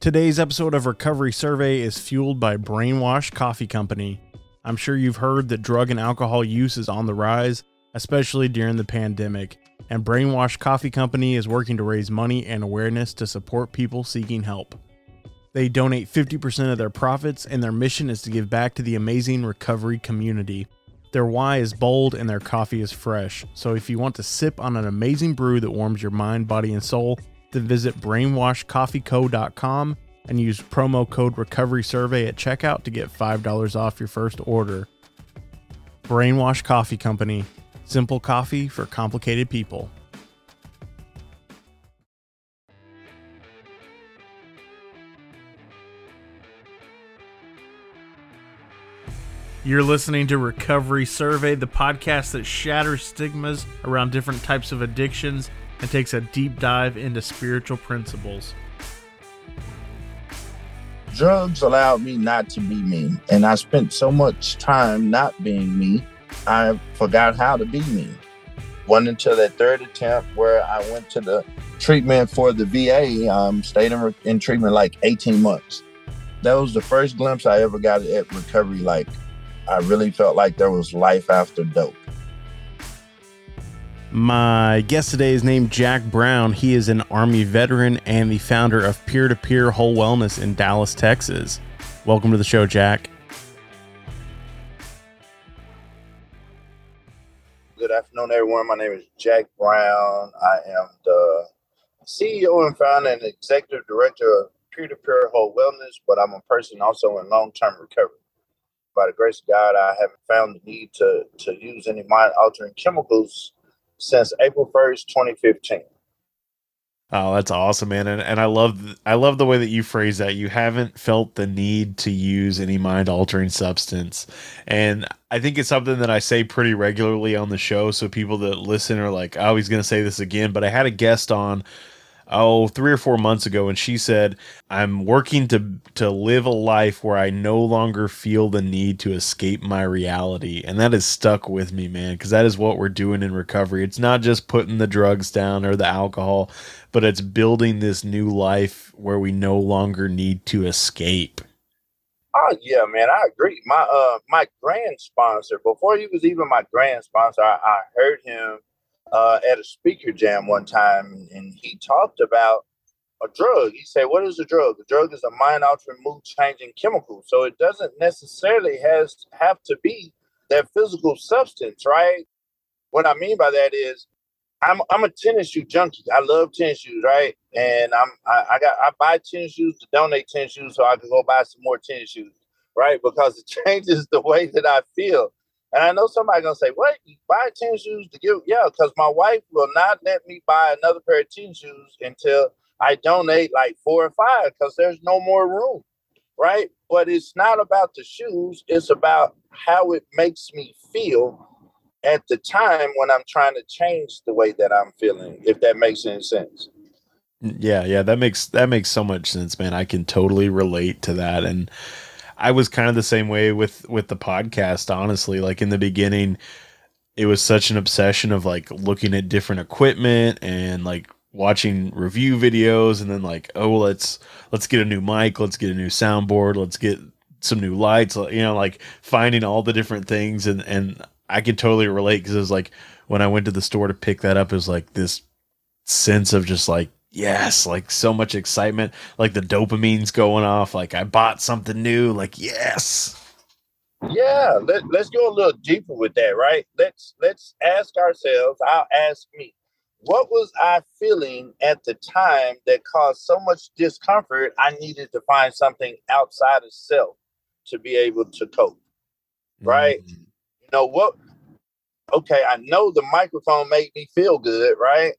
Today's episode of Recovery Survey is fueled by Brainwash Coffee Company. I'm sure you've heard that drug and alcohol use is on the rise, especially during the pandemic, and Brainwash Coffee Company is working to raise money and awareness to support people seeking help. They donate 50% of their profits, and their mission is to give back to the amazing recovery community. Their why is bold and their coffee is fresh. So if you want to sip on an amazing brew that warms your mind, body, and soul, then visit brainwashcoffeeco.com and use promo code recovery survey at checkout to get $5 off your first order. Brainwash Coffee Company. Simple coffee for complicated people. You're listening to Recovery Survey, the podcast that shatters stigmas around different types of addictions and takes a deep dive into spiritual principles. Drugs allowed me not to be me, and I spent so much time not being me, I forgot how to be me. Wasn't until that third attempt where I went to the treatment for the VA, um, stayed in, in treatment like 18 months. That was the first glimpse I ever got at recovery. Like, I really felt like there was life after dope. My guest today is named Jack Brown. He is an Army veteran and the founder of Peer to Peer Whole Wellness in Dallas, Texas. Welcome to the show, Jack. Good afternoon, everyone. My name is Jack Brown. I am the CEO and founder and executive director of Peer to Peer Whole Wellness, but I'm a person also in long term recovery. By the grace of God, I haven't found the need to, to use any mind altering chemicals since April 1st, 2015. Oh, that's awesome, man. And, and I love I love the way that you phrase that. You haven't felt the need to use any mind altering substance. And I think it's something that I say pretty regularly on the show. So people that listen are like, oh, he's gonna say this again. But I had a guest on oh three or four months ago and she said i'm working to to live a life where i no longer feel the need to escape my reality. And that has stuck with me man because that is what we're doing in recovery. It's not just putting the drugs down or the alcohol but it's building this new life where we no longer need to escape. Oh yeah, man, I agree. My uh my grand sponsor, before he was even my grand sponsor, I, I heard him uh, at a speaker jam one time, and he talked about a drug. He said, "What is a drug? A drug is a mind-altering, mood-changing chemical. So it doesn't necessarily has have to be that physical substance, right? What I mean by that is, I'm I'm a tennis shoe junkie. I love tennis shoes, right? And I'm I, I got I buy tennis shoes to donate tennis shoes so I can go buy some more tennis shoes, right? Because it changes the way that I feel. And I know somebody gonna say, "What? You buy tennis shoes to give?" Yeah, because my wife will not let me buy another pair of tennis shoes until I donate like four or five, because there's no more room, right? But it's not about the shoes; it's about how it makes me feel at the time when I'm trying to change the way that I'm feeling. If that makes any sense. Yeah, yeah, that makes that makes so much sense, man. I can totally relate to that, and I was kind of the same way with with the podcast. Honestly, like in the beginning, it was such an obsession of like looking at different equipment and like watching review videos, and then like, oh, let's let's get a new mic, let's get a new soundboard, let's get some new lights. Uh, you know, like finding all the different things, and and I could totally relate because it was like when I went to the store to pick that up, it was like this sense of just like yes, like so much excitement, like the dopamine's going off, like I bought something new, like yes. Yeah, let, let's go a little deeper with that, right? Let's let's ask ourselves, I'll ask me, what was I feeling at the time that caused so much discomfort? I needed to find something outside of self to be able to cope. Right? Mm-hmm. You know what? Okay, I know the microphone made me feel good, right?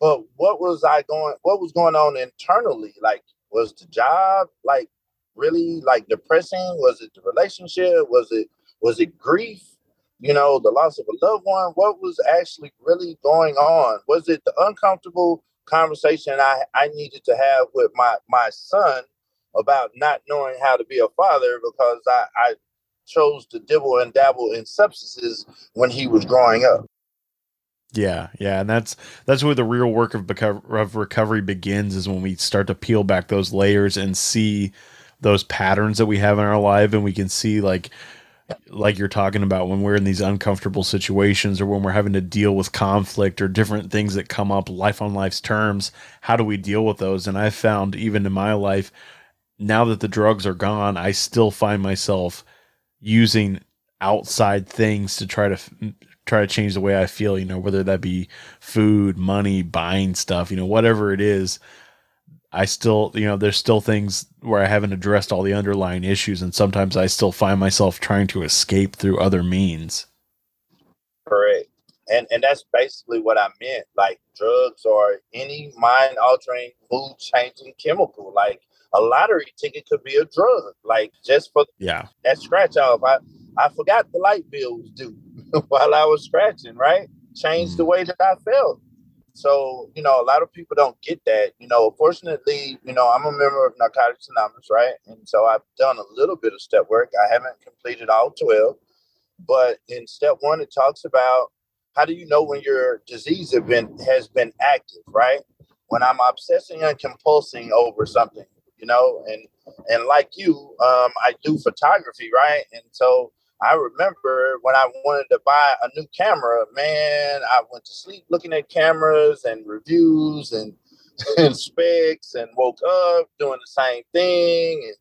But what was I going? What was going on internally? Like, was the job like really like depressing? Was it the relationship? Was it was it grief? You know, the loss of a loved one. What was actually really going on? Was it the uncomfortable conversation I I needed to have with my my son about not knowing how to be a father because I I chose to dibble and dabble in substances when he was growing up. Yeah, yeah, and that's that's where the real work of, of recovery begins is when we start to peel back those layers and see those patterns that we have in our life and we can see like like you're talking about when we're in these uncomfortable situations or when we're having to deal with conflict or different things that come up life on life's terms how do we deal with those? And i found even in my life now that the drugs are gone i still find myself using outside things to try to try to change the way i feel you know whether that be food money buying stuff you know whatever it is I still, you know, there's still things where I haven't addressed all the underlying issues, and sometimes I still find myself trying to escape through other means. Correct, and and that's basically what I meant. Like drugs or any mind altering, mood changing chemical. Like a lottery ticket could be a drug. Like just for yeah that scratch off. I I forgot the light bill was due while I was scratching. Right, changed mm. the way that I felt so, you know, a lot of people don't get that. You know, fortunately, you know, I'm a member of Narcotics Anonymous, right? And so I've done a little bit of step work. I haven't completed all 12, but in step one, it talks about how do you know when your disease have been, has been active, right? When I'm obsessing and compulsing over something, you know, and and like you, um, I do photography, right? And so I remember when I wanted to buy a new camera, man, I went to sleep looking at cameras and reviews and, and specs and woke up doing the same thing. And,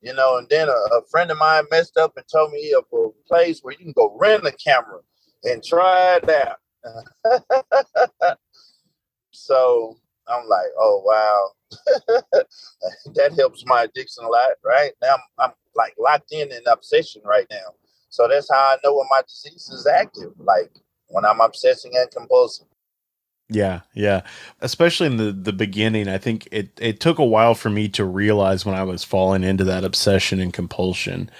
you know, and then a, a friend of mine messed up and told me of a place where you can go rent a camera and try it out. so I'm like, oh, wow. that helps my addiction a lot, right? Now I'm, I'm like locked in in obsession right now. So that's how I know when my disease is active, like when I'm obsessing and compulsive. Yeah, yeah. Especially in the the beginning, I think it it took a while for me to realize when I was falling into that obsession and compulsion.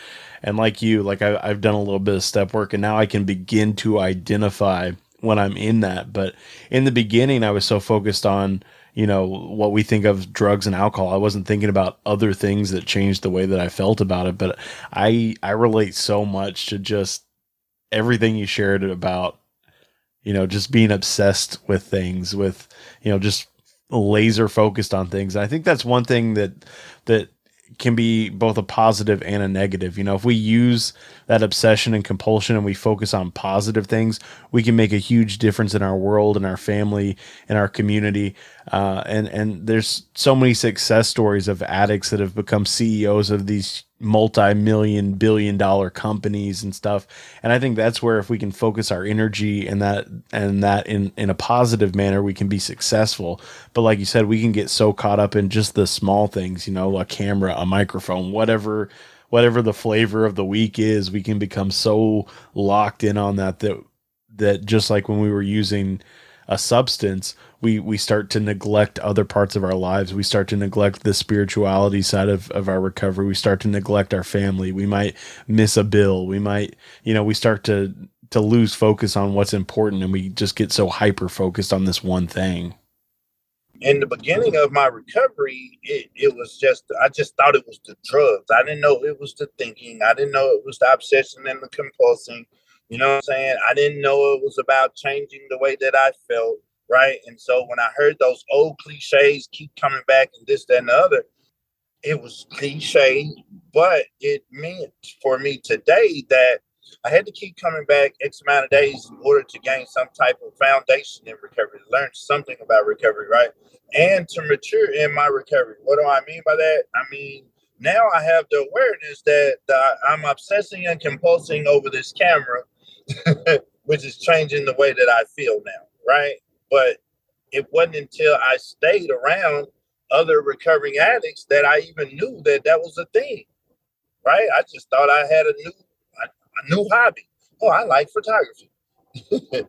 And like you, like I, I've done a little bit of step work, and now I can begin to identify when I'm in that. But in the beginning, I was so focused on you know what we think of drugs and alcohol. I wasn't thinking about other things that changed the way that I felt about it, but I I relate so much to just everything you shared about you know just being obsessed with things with you know just laser focused on things. I think that's one thing that that can be both a positive and a negative. You know, if we use that obsession and compulsion and we focus on positive things, we can make a huge difference in our world and our family and our community. Uh, and and there's so many success stories of addicts that have become CEOs of these multi-million billion dollar companies and stuff. And i think that's where if we can focus our energy and that and that in in a positive manner we can be successful. But like you said we can get so caught up in just the small things you know a camera a microphone whatever whatever the flavor of the week is we can become so locked in on that that that just like when we were using a substance we we start to neglect other parts of our lives. We start to neglect the spirituality side of, of our recovery. We start to neglect our family. We might miss a bill. We might you know we start to to lose focus on what's important and we just get so hyper focused on this one thing. In the beginning of my recovery it, it was just i just thought it was the drugs. I didn't know it was the thinking. I didn't know it was the obsession and the compulsing you know what i'm saying i didn't know it was about changing the way that i felt right? And so when I heard those old cliches keep coming back and this, that, and the other, it was cliche, but it meant for me today that I had to keep coming back X amount of days in order to gain some type of foundation in recovery, learn something about recovery, right? And to mature in my recovery. What do I mean by that? I mean, now I have the awareness that uh, I'm obsessing and compulsing over this camera, which is changing the way that I feel now, right? But it wasn't until I stayed around other recovering addicts that I even knew that that was a thing. Right? I just thought I had a new a new hobby. Oh, I like photography.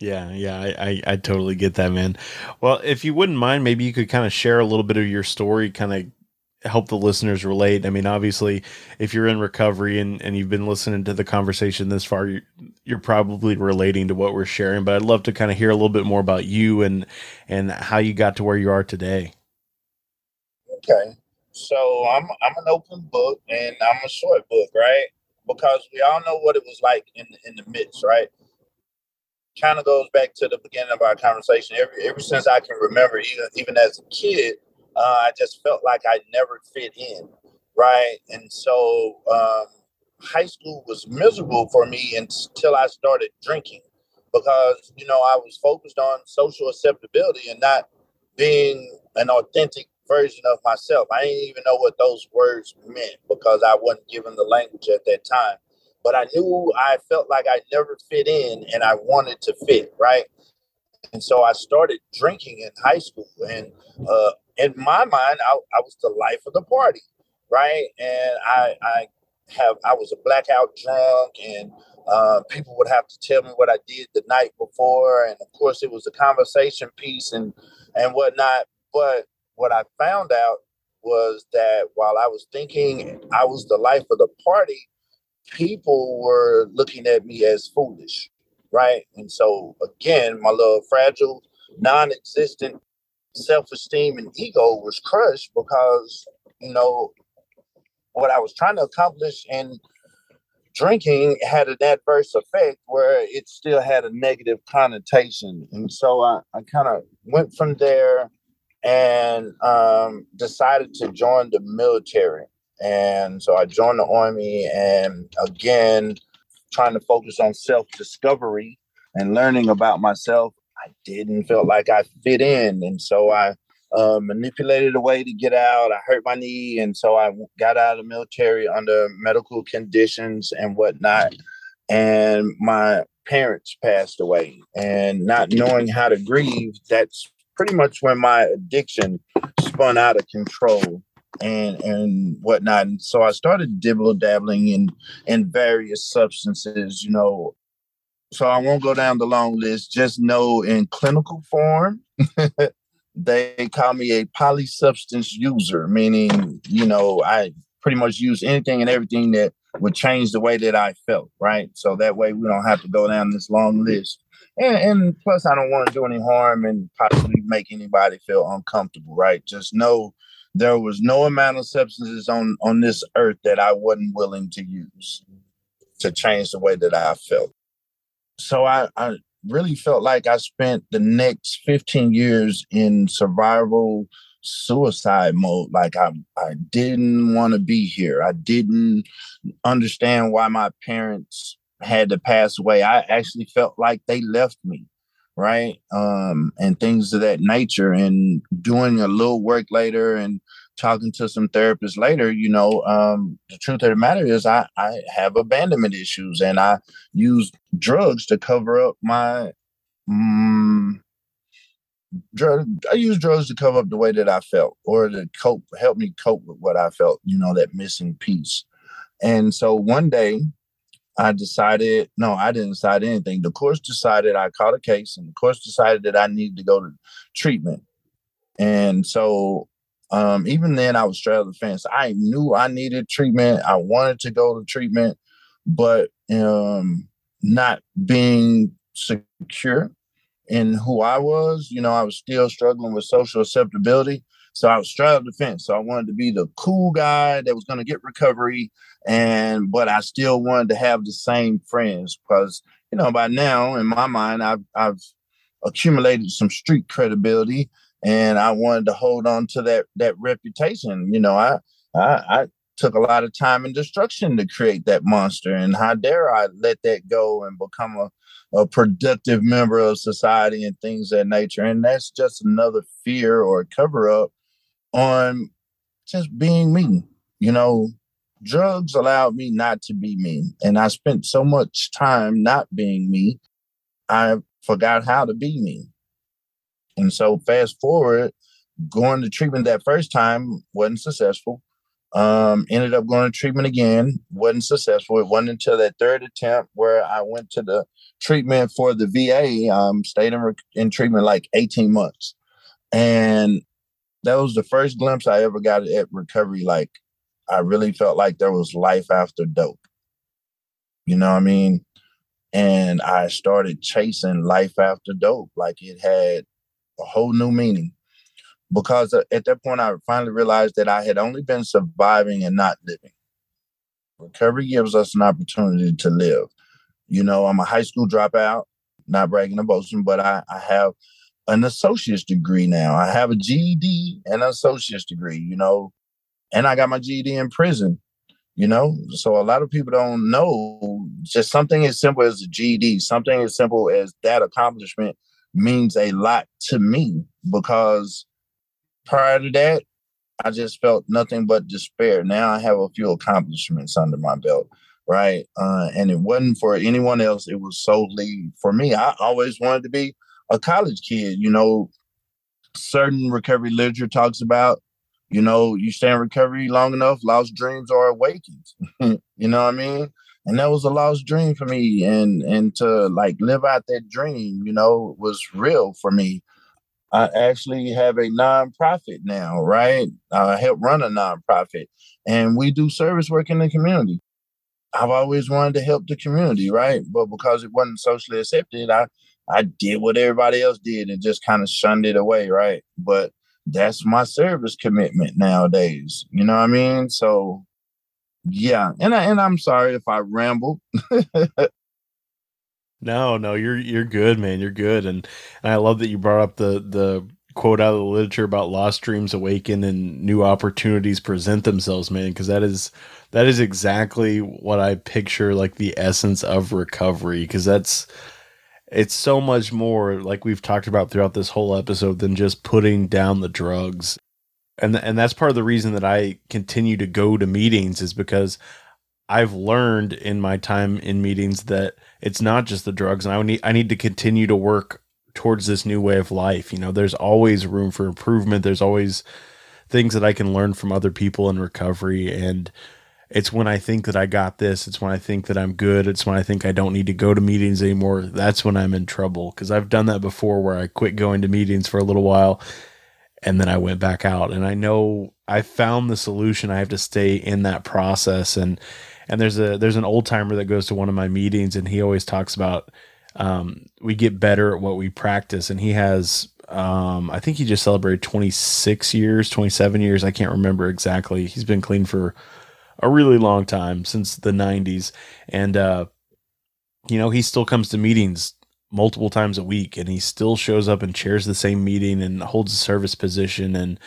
yeah, yeah, I, I, I totally get that, man. Well, if you wouldn't mind, maybe you could kind of share a little bit of your story, kind of help the listeners relate. I mean, obviously, if you're in recovery and, and you've been listening to the conversation this far, you're, you're probably relating to what we're sharing. But I'd love to kind of hear a little bit more about you and and how you got to where you are today. Okay, so I'm I'm an open book and I'm a short book, right? Because we all know what it was like in in the midst, right? kind of goes back to the beginning of our conversation. Every ever since I can remember, even even as a kid, uh, I just felt like I never fit in, right? And so um, high school was miserable for me until I started drinking because you know I was focused on social acceptability and not being an authentic version of myself. I didn't even know what those words meant because I wasn't given the language at that time. But I knew I felt like I never fit in and I wanted to fit, right? And so I started drinking in high school. And uh, in my mind, I, I was the life of the party, right? And I, I have I was a blackout drunk and uh, people would have to tell me what I did the night before, and of course it was a conversation piece and and whatnot. But what I found out was that while I was thinking I was the life of the party, people were looking at me as foolish, right? And so again, my little fragile, non-existent self-esteem and ego was crushed because you know what I was trying to accomplish and drinking had an adverse effect where it still had a negative connotation. And so I, I kind of went from there and um, decided to join the military. And so I joined the army and again, trying to focus on self discovery and learning about myself. I didn't feel like I fit in. And so I uh, manipulated a way to get out. I hurt my knee, and so I got out of the military under medical conditions and whatnot. And my parents passed away, and not knowing how to grieve, that's pretty much when my addiction spun out of control and and whatnot. And so I started dibble dabbling in in various substances, you know. So I won't go down the long list. Just know in clinical form, they call me a polysubstance user, meaning, you know, I pretty much use anything and everything that would change the way that I felt, right? So that way we don't have to go down this long list. And, and plus, I don't want to do any harm and possibly make anybody feel uncomfortable, right? Just know there was no amount of substances on on this earth that I wasn't willing to use to change the way that I felt. So I, I really felt like I spent the next 15 years in survival suicide mode. Like I, I didn't want to be here. I didn't understand why my parents had to pass away. I actually felt like they left me, right? Um, and things of that nature. And doing a little work later and talking to some therapists later, you know, um, the truth of the matter is I, I have abandonment issues and I use drugs to cover up my um, drug I use drugs to cover up the way that I felt or to cope help me cope with what I felt, you know, that missing piece. And so one day I decided, no, I didn't decide anything. The course decided I caught a case and the course decided that I needed to go to treatment. And so um, even then, I was straddling the fence. I knew I needed treatment. I wanted to go to treatment, but um, not being secure in who I was, you know, I was still struggling with social acceptability. So I was straddling the fence. So I wanted to be the cool guy that was going to get recovery, and but I still wanted to have the same friends because you know by now in my mind I've I've accumulated some street credibility and I wanted to hold on to that that reputation. You know, I I, I took a lot of time and destruction to create that monster, and how dare I let that go and become a a productive member of society and things that nature. And that's just another fear or cover up on just being me. You know, drugs allowed me not to be me. And I spent so much time not being me, I forgot how to be me. And so fast forward, going to treatment that first time wasn't successful. Um, ended up going to treatment again, wasn't successful. It wasn't until that third attempt where I went to the treatment for the VA. Um, stayed in, in treatment like 18 months. And that was the first glimpse I ever got at recovery. Like I really felt like there was life after dope. You know what I mean? And I started chasing life after dope. Like it had a whole new meaning because uh, at that point I finally realized that I had only been surviving and not living. Recovery gives us an opportunity to live. You know, I'm a high school dropout. not bragging or boasting, but I, I have an associate's degree now. I have a GED and an associate's degree, you know, and I got my GED in prison, you know. So a lot of people don't know just something as simple as a GED, something as simple as that accomplishment means a lot to me because prior to that, I just felt nothing but despair. Now I have a few accomplishments under my belt, right? Uh, and it wasn't for anyone else. It was solely for me. I always wanted to be a college kid. You know, certain recovery literature talks about, you know, you stay in recovery long enough, lost dreams are awakened. you know what I mean? And that was a lost dream for me. And and to like live out that dream, you know, was real for me. I actually have a nonprofit now, right? I help run a nonprofit and we do service work in the community. I've always wanted to help the community, right? But because it wasn't socially accepted, I I did what everybody else did and just kind of shunned it away, right? But that's my service commitment nowadays. You know what I mean? So yeah, and I, and I'm sorry if I ramble. no, no, you're you're good, man. You're good, and, and I love that you brought up the the quote out of the literature about lost dreams awaken and new opportunities present themselves, man. Because that is that is exactly what I picture like the essence of recovery. Because that's it's so much more like we've talked about throughout this whole episode than just putting down the drugs. And and that's part of the reason that I continue to go to meetings is because I've learned in my time in meetings that it's not just the drugs and I need I need to continue to work towards this new way of life. You know there's always room for improvement. There's always things that I can learn from other people in recovery. And it's when I think that I got this. It's when I think that I'm good. It's when I think I don't need to go to meetings anymore. That's when I'm in trouble because I've done that before where I quit going to meetings for a little while and then I went back out. And I know I found the solution. I have to stay in that process. And and there's a there's an old timer that goes to one of my meetings and he always talks about um, we get better at what we practice. And he has um, I think he just celebrated 26 years, 27 years. I can't remember exactly. He's been clean for a really long time since the 90s. And, uh, you know, he still comes to meetings multiple times a week and he still shows up and chairs the same meeting and holds a service position. And,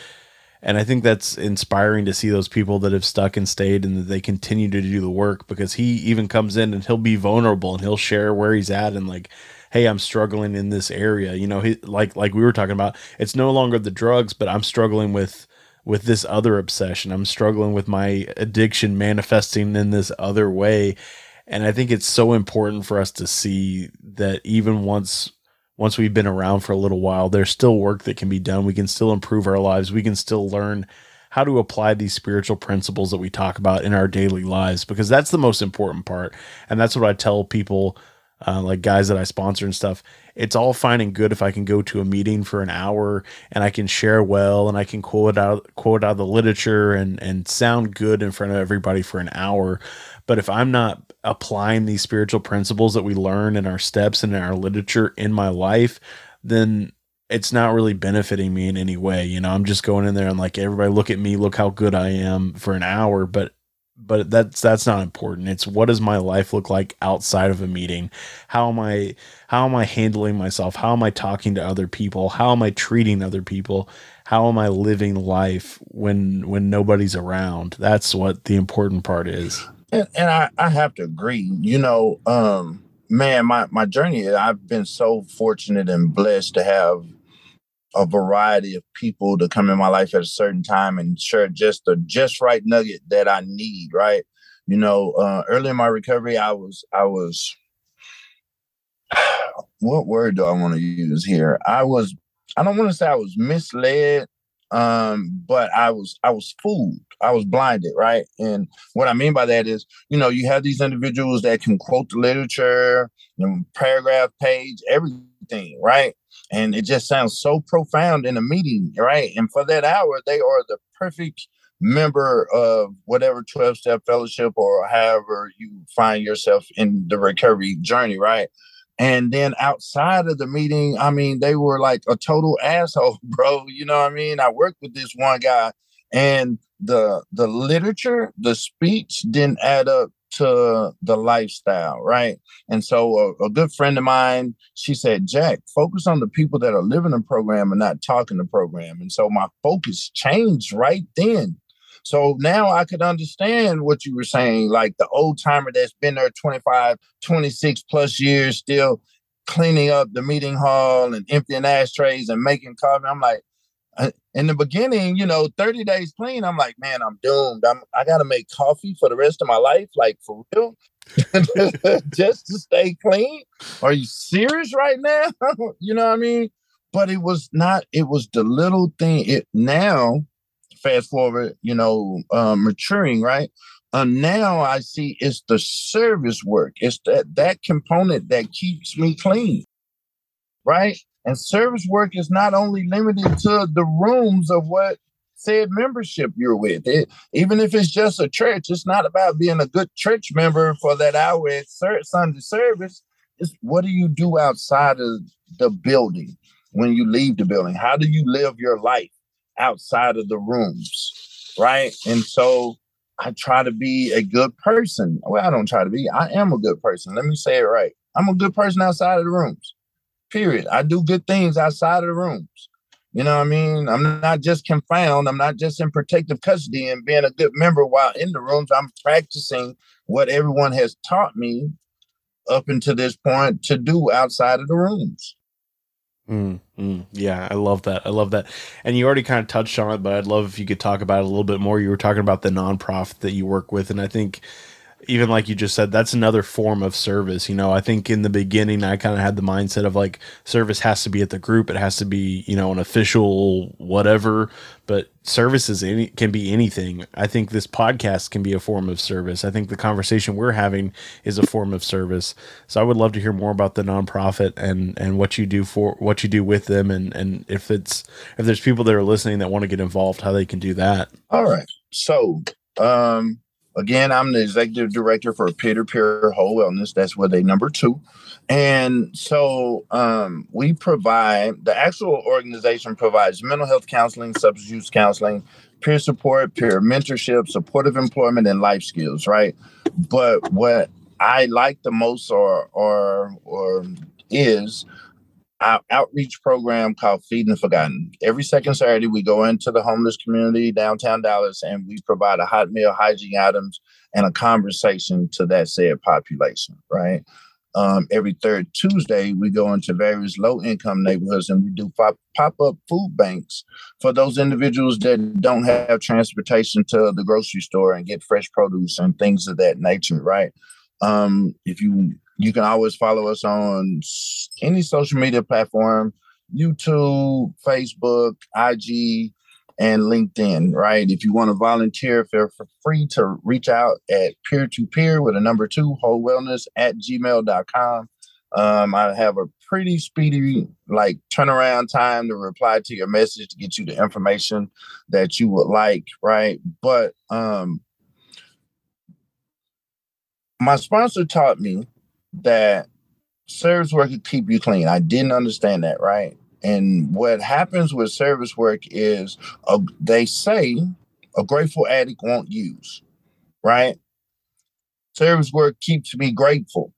and I think that's inspiring to see those people that have stuck and stayed and that they continue to do the work because he even comes in and he'll be vulnerable and he'll share where he's at and like, hey i'm struggling in this area you know he, like like we were talking about it's no longer the drugs but i'm struggling with with this other obsession. I'm struggling with my addiction manifesting in this other way. And I think it's so important for us to see that even once once we've been around for a little while, there's still work that can be done. We can still improve our lives. We can still learn how to apply these spiritual principles that we talk about in our daily lives because that's the most important part. And that's what I tell people uh, like guys that I sponsor and stuff. It's all fine and good if I can go to a meeting for an hour and I can share well and I can quote out quote out the literature and and sound good in front of everybody for an hour. But if I'm not applying these spiritual principles that we learn in our steps and in our literature in my life, then it's not really benefiting me in any way. You know, I'm just going in there and like everybody look at me, look how good I am for an hour, but but that's that's not important. It's what does my life look like outside of a meeting? How am i how am i handling myself? How am i talking to other people? How am i treating other people? How am i living life when when nobody's around? That's what the important part is. And, and I, I have to agree. You know um man my my journey i've been so fortunate and blessed to have a variety of people to come in my life at a certain time and share just the just right nugget that I need, right? You know, uh, early in my recovery, I was, I was, what word do I want to use here? I was, I don't want to say I was misled, um, but I was, I was fooled. I was blinded, right? And what I mean by that is, you know, you have these individuals that can quote the literature, know, paragraph, page, everything, right? And it just sounds so profound in a meeting, right? And for that hour, they are the perfect member of whatever 12 step fellowship or however you find yourself in the recovery journey, right? And then outside of the meeting, I mean, they were like a total asshole, bro. You know what I mean? I worked with this one guy and the the literature, the speech didn't add up to the lifestyle, right? And so a, a, good friend of mine, she said, Jack, focus on the people that are living the program and not talking the program. And so my focus changed right then. So now I could understand what you were saying, like the old timer that's been there 25, 26 plus years, still cleaning up the meeting hall and emptying ashtrays and making coffee. I'm like, in the beginning, you know, 30 days clean, I'm like, man, I'm doomed. I'm I gotta make coffee for the rest of my life, like for real. just to stay clean. Are you serious right now? you know what I mean? But it was not, it was the little thing. It now, fast forward, you know, uh, maturing, right? And now I see it's the service work. It's that that component that keeps me clean, right? And service work is not only limited to the rooms of what said membership you're with. It, even if it's just a church, it's not about being a good church member for that hour at Sunday service. It's what do you do outside of the building when you leave the building? How do you live your life outside of the rooms? Right. And so I try to be a good person. Well, I don't try to be, I am a good person. Let me say it right. I'm a good person outside of the rooms. Period. I do good things outside of the rooms. You know what I mean? I'm not just confound. I'm not just in protective custody and being a good member while in the rooms. I'm practicing what everyone has taught me up until this point to do outside of the rooms. Mm, mm, yeah, I love that. I love that. And you already kind of touched on it, but I'd love if you could talk about it a little bit more. You were talking about the nonprofit that you work with, and I think even like you just said, that's another form of service. You know, I think in the beginning, I kind of had the mindset of like service has to be at the group, it has to be, you know, an official whatever. But services any can be anything. I think this podcast can be a form of service. I think the conversation we're having is a form of service. So I would love to hear more about the nonprofit and and what you do for what you do with them, and and if it's if there's people that are listening that want to get involved, how they can do that. All right. So um Again, I'm the executive director for Peer to Peer Whole Wellness. That's where they number two. And so um, we provide the actual organization provides mental health counseling, substance use counseling, peer support, peer mentorship, supportive employment, and life skills, right? But what I like the most or or or is our outreach program called Feeding the Forgotten. Every second Saturday, we go into the homeless community downtown Dallas and we provide a hot meal, hygiene items, and a conversation to that said population, right? Um, every third Tuesday, we go into various low income neighborhoods and we do pop up food banks for those individuals that don't have transportation to the grocery store and get fresh produce and things of that nature, right? Um, if you you can always follow us on any social media platform YouTube, Facebook, IG, and LinkedIn, right? If you want to volunteer, feel free to reach out at peer to peer with a number two, whole wellness at gmail.com. Um, I have a pretty speedy like turnaround time to reply to your message to get you the information that you would like, right? But um my sponsor taught me that service work could keep you clean. I didn't understand that, right? And what happens with service work is uh, they say a grateful addict won't use, right? Service work keeps me grateful.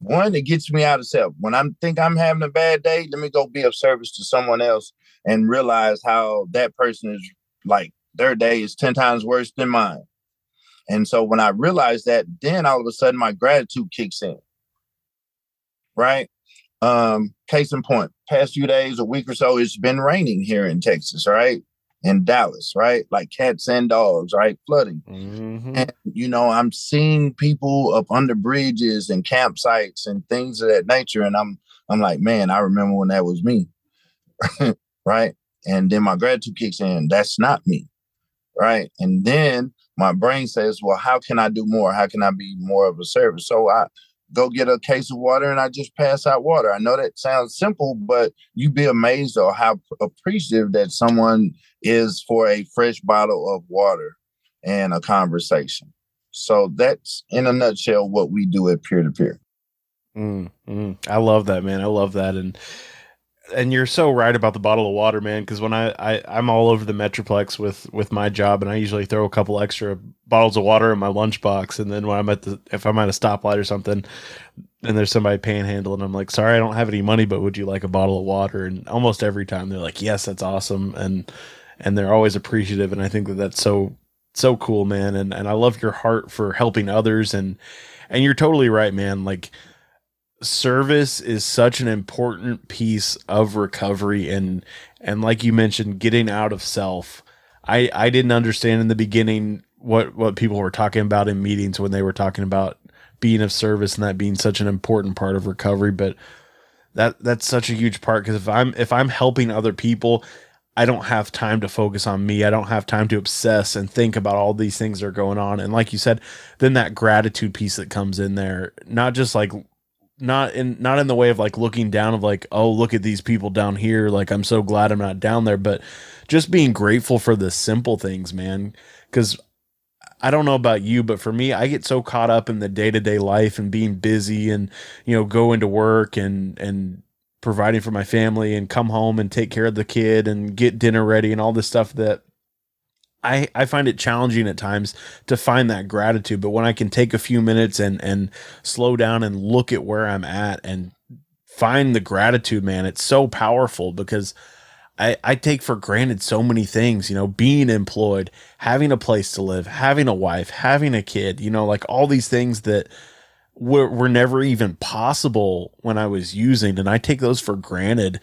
One, it gets me out of self. When I think I'm having a bad day, let me go be of service to someone else and realize how that person is like their day is 10 times worse than mine. And so when I realized that, then all of a sudden my gratitude kicks in. Right. Um, case in point, past few days, a week or so, it's been raining here in Texas, right? In Dallas, right? Like cats and dogs, right? Flooding. Mm-hmm. And, you know, I'm seeing people up under bridges and campsites and things of that nature. And I'm, I'm like, man, I remember when that was me. right. And then my gratitude kicks in. That's not me. Right. And then my brain says, well, how can I do more? How can I be more of a service? So I go get a case of water and I just pass out water. I know that sounds simple, but you'd be amazed at how appreciative that someone is for a fresh bottle of water and a conversation. So that's in a nutshell what we do at peer to peer. Mm, mm. I love that, man. I love that. And and you're so right about the bottle of water, man. Because when I, I I'm all over the Metroplex with with my job, and I usually throw a couple extra bottles of water in my lunchbox, and then when I'm at the if I'm at a stoplight or something, and there's somebody panhandling, I'm like, sorry, I don't have any money, but would you like a bottle of water? And almost every time they're like, yes, that's awesome, and and they're always appreciative, and I think that that's so so cool, man. And and I love your heart for helping others, and and you're totally right, man. Like service is such an important piece of recovery and and like you mentioned getting out of self. I i didn't understand in the beginning what what people were talking about in meetings when they were talking about being of service and that being such an important part of recovery but that that's such a huge part because if i'm if i'm helping other people i don't have time to focus on me. I don't have time to obsess and think about all these things that are going on. And like you said then that gratitude piece that comes in there not just like not in not in the way of like looking down of like oh look at these people down here like i'm so glad i'm not down there but just being grateful for the simple things man because i don't know about you but for me i get so caught up in the day-to-day life and being busy and you know going to work and and providing for my family and come home and take care of the kid and get dinner ready and all this stuff that I, I find it challenging at times to find that gratitude, but when I can take a few minutes and and slow down and look at where I'm at and find the gratitude, man, it's so powerful because I, I take for granted so many things, you know, being employed, having a place to live, having a wife, having a kid, you know, like all these things that were, were never even possible when I was using. And I take those for granted.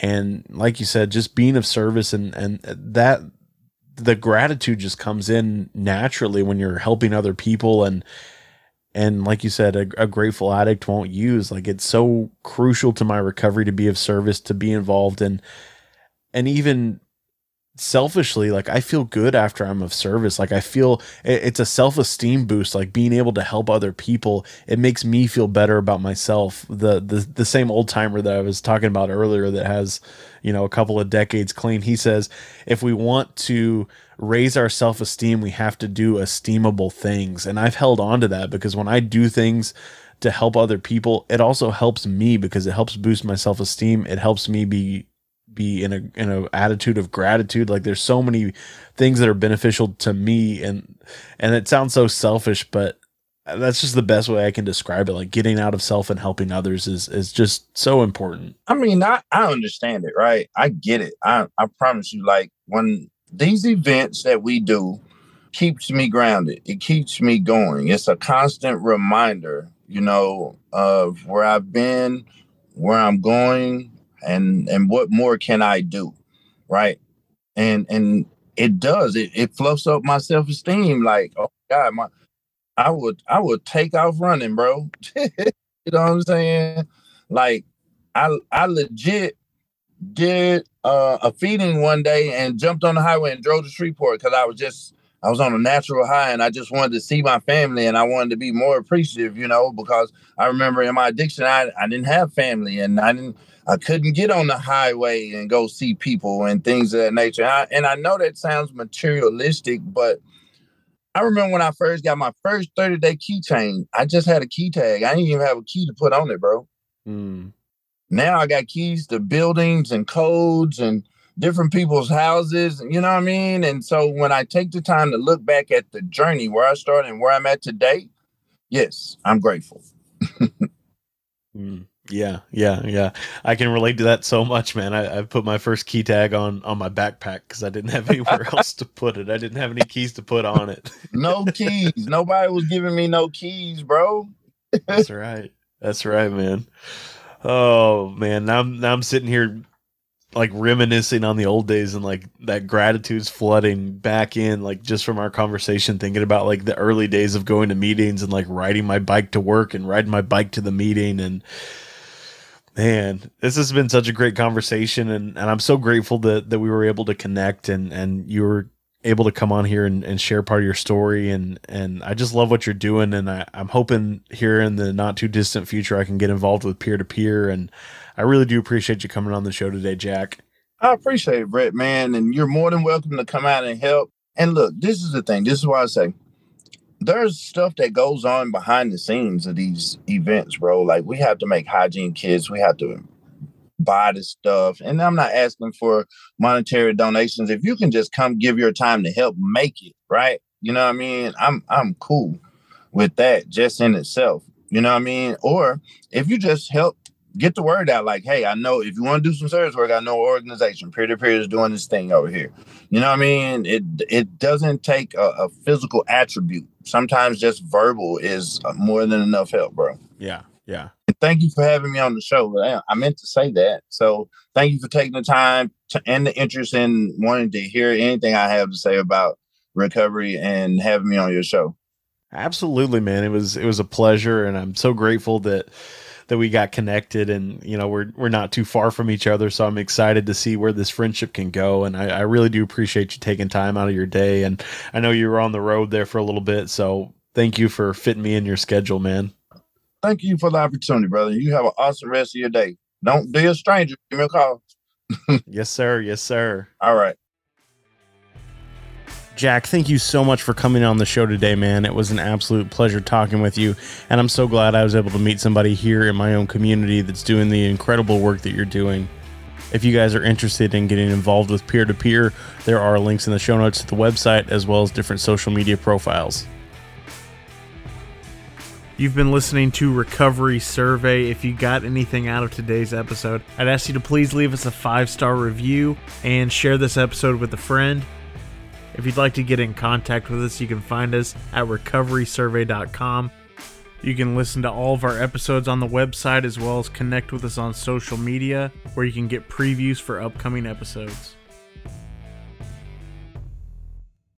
And like you said, just being of service and, and that the gratitude just comes in naturally when you're helping other people and and like you said a, a, grateful addict won't use. Like it's so crucial to my recovery to be of service to be involved and and even selfishly like i feel good after i'm of service. Like i feel it's a self-esteem boost like being able to help other people. It makes me feel better about myself. The the, the same old timer that i was talking about earlier that has you know a couple of decades clean. He says if we want to raise our self-esteem we have to do esteemable things. And i've held on to that because when i do things to help other people it also helps me because it helps boost my self-esteem. It helps me be be in a in a attitude of gratitude like there's so many things that are beneficial to me and and it sounds so selfish but that's just the best way I can describe it. Like getting out of self and helping others is is just so important. I mean, I, I understand it, right? I get it. I, I promise you, like when these events that we do keeps me grounded, it keeps me going. It's a constant reminder, you know, of where I've been, where I'm going, and and what more can I do, right? And and it does it it fluffs up my self esteem. Like oh God, my I would I would take off running, bro. you know what I'm saying? Like I I legit did uh, a feeding one day and jumped on the highway and drove to Shreveport because I was just I was on a natural high and I just wanted to see my family and I wanted to be more appreciative, you know, because I remember in my addiction I, I didn't have family and I didn't I couldn't get on the highway and go see people and things of that nature. I, and I know that sounds materialistic, but I remember when I first got my first 30 day keychain, I just had a key tag. I didn't even have a key to put on it, bro. Mm. Now I got keys to buildings and codes and different people's houses, you know what I mean? And so when I take the time to look back at the journey where I started and where I'm at today, yes, I'm grateful. mm. Yeah, yeah, yeah. I can relate to that so much, man. I, I put my first key tag on on my backpack because I didn't have anywhere else to put it. I didn't have any keys to put on it. no keys. Nobody was giving me no keys, bro. That's right. That's right, man. Oh man, now I'm now I'm sitting here like reminiscing on the old days and like that gratitude's flooding back in like just from our conversation thinking about like the early days of going to meetings and like riding my bike to work and riding my bike to the meeting and Man, this has been such a great conversation, and, and I'm so grateful that, that we were able to connect and, and you were able to come on here and, and share part of your story. And, and I just love what you're doing. And I, I'm hoping here in the not too distant future, I can get involved with peer to peer. And I really do appreciate you coming on the show today, Jack. I appreciate it, Brett, man. And you're more than welcome to come out and help. And look, this is the thing. This is why I say there's stuff that goes on behind the scenes of these events, bro. Like we have to make hygiene kits, we have to buy the stuff. And I'm not asking for monetary donations. If you can just come give your time to help make it, right? You know what I mean? I'm I'm cool with that just in itself. You know what I mean? Or if you just help get the word out, like, hey, I know if you want to do some service work, I know organization, peer to peer is doing this thing over here. You know what I mean? It it doesn't take a, a physical attribute. Sometimes just verbal is more than enough help, bro. Yeah, yeah. And thank you for having me on the show. I meant to say that. So thank you for taking the time to, and the interest in wanting to hear anything I have to say about recovery and having me on your show. Absolutely, man. It was it was a pleasure, and I'm so grateful that that we got connected and you know we're we're not too far from each other. So i'm excited to see where this friendship can go. And I, I, really do appreciate you taking time out of your day. And i know you were on the road there for a little bit. So thank you for fitting me in your schedule man. Thank you for the opportunity brother. You have an awesome rest of your day. Don't be a stranger give me a call yes sir. Yes sir. All right Jack, thank you so much for coming on the show today, man. It was an absolute pleasure talking with you, and I'm so glad I was able to meet somebody here in my own community that's doing the incredible work that you're doing. If you guys are interested in getting involved with peer to peer, there are links in the show notes to the website as well as different social media profiles. You've been listening to Recovery Survey. If you got anything out of today's episode, I'd ask you to please leave us a five star review and share this episode with a friend. If you'd like to get in contact with us, you can find us at recoverysurvey.com. You can listen to all of our episodes on the website as well as connect with us on social media where you can get previews for upcoming episodes.